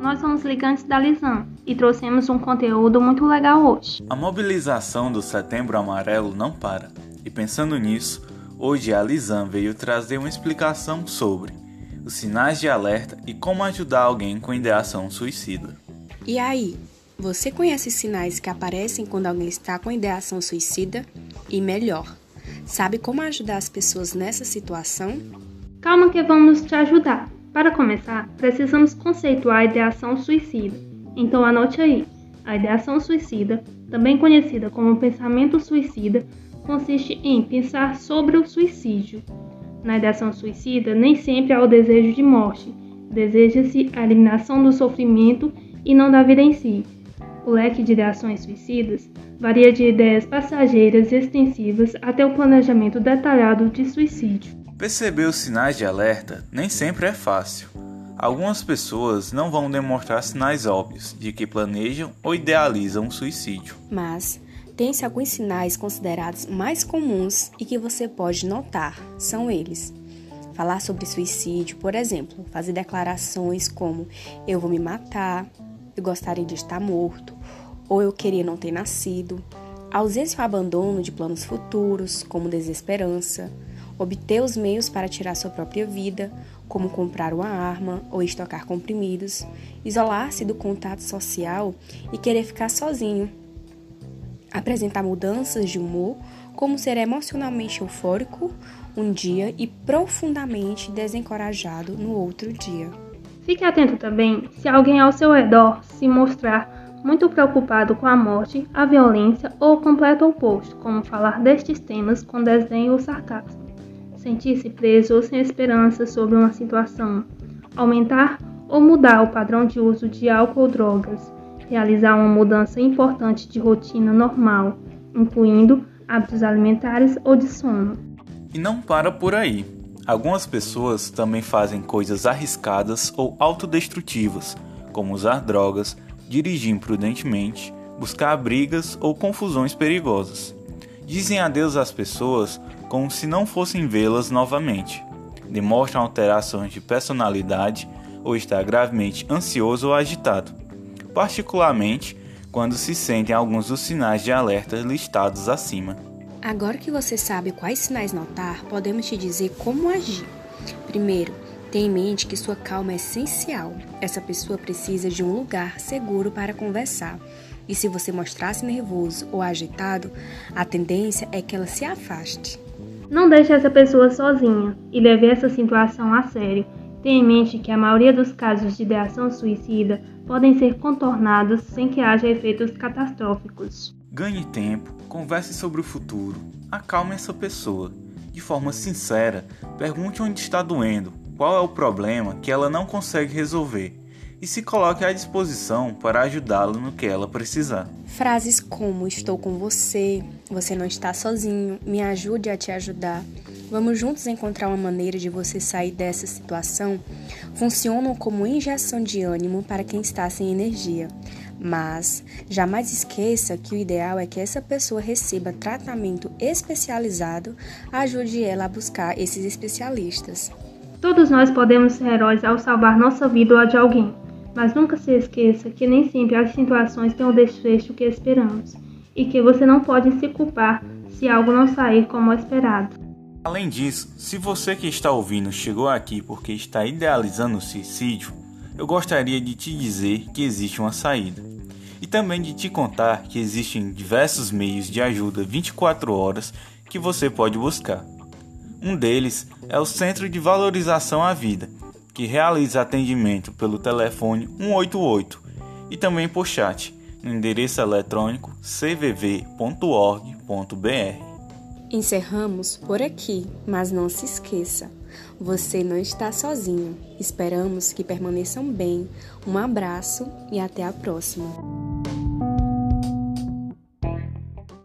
nós somos ligantes da Lisan e trouxemos um conteúdo muito legal hoje. A mobilização do Setembro Amarelo não para, e pensando nisso, hoje a Lisan veio trazer uma explicação sobre os sinais de alerta e como ajudar alguém com ideação suicida. E aí, você conhece sinais que aparecem quando alguém está com ideação suicida? E melhor, sabe como ajudar as pessoas nessa situação? Calma que vamos te ajudar. Para começar, precisamos conceituar a ideação suicida. Então anote aí. A ideação suicida, também conhecida como pensamento suicida, consiste em pensar sobre o suicídio. Na ideação suicida, nem sempre há o desejo de morte. Deseja-se a eliminação do sofrimento e não da vida em si. O leque de ideações suicidas varia de ideias passageiras e extensivas até o planejamento detalhado de suicídio. Perceber os sinais de alerta nem sempre é fácil. Algumas pessoas não vão demonstrar sinais óbvios de que planejam ou idealizam um suicídio. Mas tem-se alguns sinais considerados mais comuns e que você pode notar. São eles: falar sobre suicídio, por exemplo, fazer declarações como eu vou me matar, eu gostaria de estar morto, ou eu queria não ter nascido, ausência ou abandono de planos futuros, como desesperança obter os meios para tirar sua própria vida, como comprar uma arma ou estocar comprimidos, isolar-se do contato social e querer ficar sozinho, apresentar mudanças de humor, como ser emocionalmente eufórico um dia e profundamente desencorajado no outro dia. Fique atento também se alguém ao seu redor se mostrar muito preocupado com a morte, a violência ou o completo oposto, como falar destes temas com desdém ou sarcasmo sentir-se preso ou sem esperança sobre uma situação, aumentar ou mudar o padrão de uso de álcool ou drogas, realizar uma mudança importante de rotina normal, incluindo hábitos alimentares ou de sono. E não para por aí. Algumas pessoas também fazem coisas arriscadas ou autodestrutivas, como usar drogas, dirigir imprudentemente, buscar brigas ou confusões perigosas. Dizem adeus às pessoas como se não fossem vê-las novamente. Demonstram alterações de personalidade ou está gravemente ansioso ou agitado, particularmente quando se sentem alguns dos sinais de alerta listados acima. Agora que você sabe quais sinais notar, podemos te dizer como agir. Primeiro, tenha em mente que sua calma é essencial. Essa pessoa precisa de um lugar seguro para conversar. E se você mostrar-se nervoso ou agitado, a tendência é que ela se afaste. Não deixe essa pessoa sozinha e leve essa situação a sério. Tenha em mente que a maioria dos casos de ideação suicida podem ser contornados sem que haja efeitos catastróficos. Ganhe tempo, converse sobre o futuro, acalme essa pessoa. De forma sincera, pergunte onde está doendo, qual é o problema que ela não consegue resolver e se coloque à disposição para ajudá-la no que ela precisar. Frases como estou com você, você não está sozinho, me ajude a te ajudar. Vamos juntos encontrar uma maneira de você sair dessa situação funcionam como injeção de ânimo para quem está sem energia. Mas jamais esqueça que o ideal é que essa pessoa receba tratamento especializado, ajude ela a buscar esses especialistas. Todos nós podemos ser heróis ao salvar nossa vida ou a de alguém. Mas nunca se esqueça que nem sempre as situações têm o desfecho que esperamos e que você não pode se culpar se algo não sair como esperado. Além disso, se você que está ouvindo chegou aqui porque está idealizando o suicídio, eu gostaria de te dizer que existe uma saída. E também de te contar que existem diversos meios de ajuda 24 horas que você pode buscar. Um deles é o Centro de Valorização à Vida, que realiza atendimento pelo telefone 188 e também por chat no endereço eletrônico cvv.org.br. Encerramos por aqui, mas não se esqueça, você não está sozinho. Esperamos que permaneçam bem. Um abraço e até a próxima.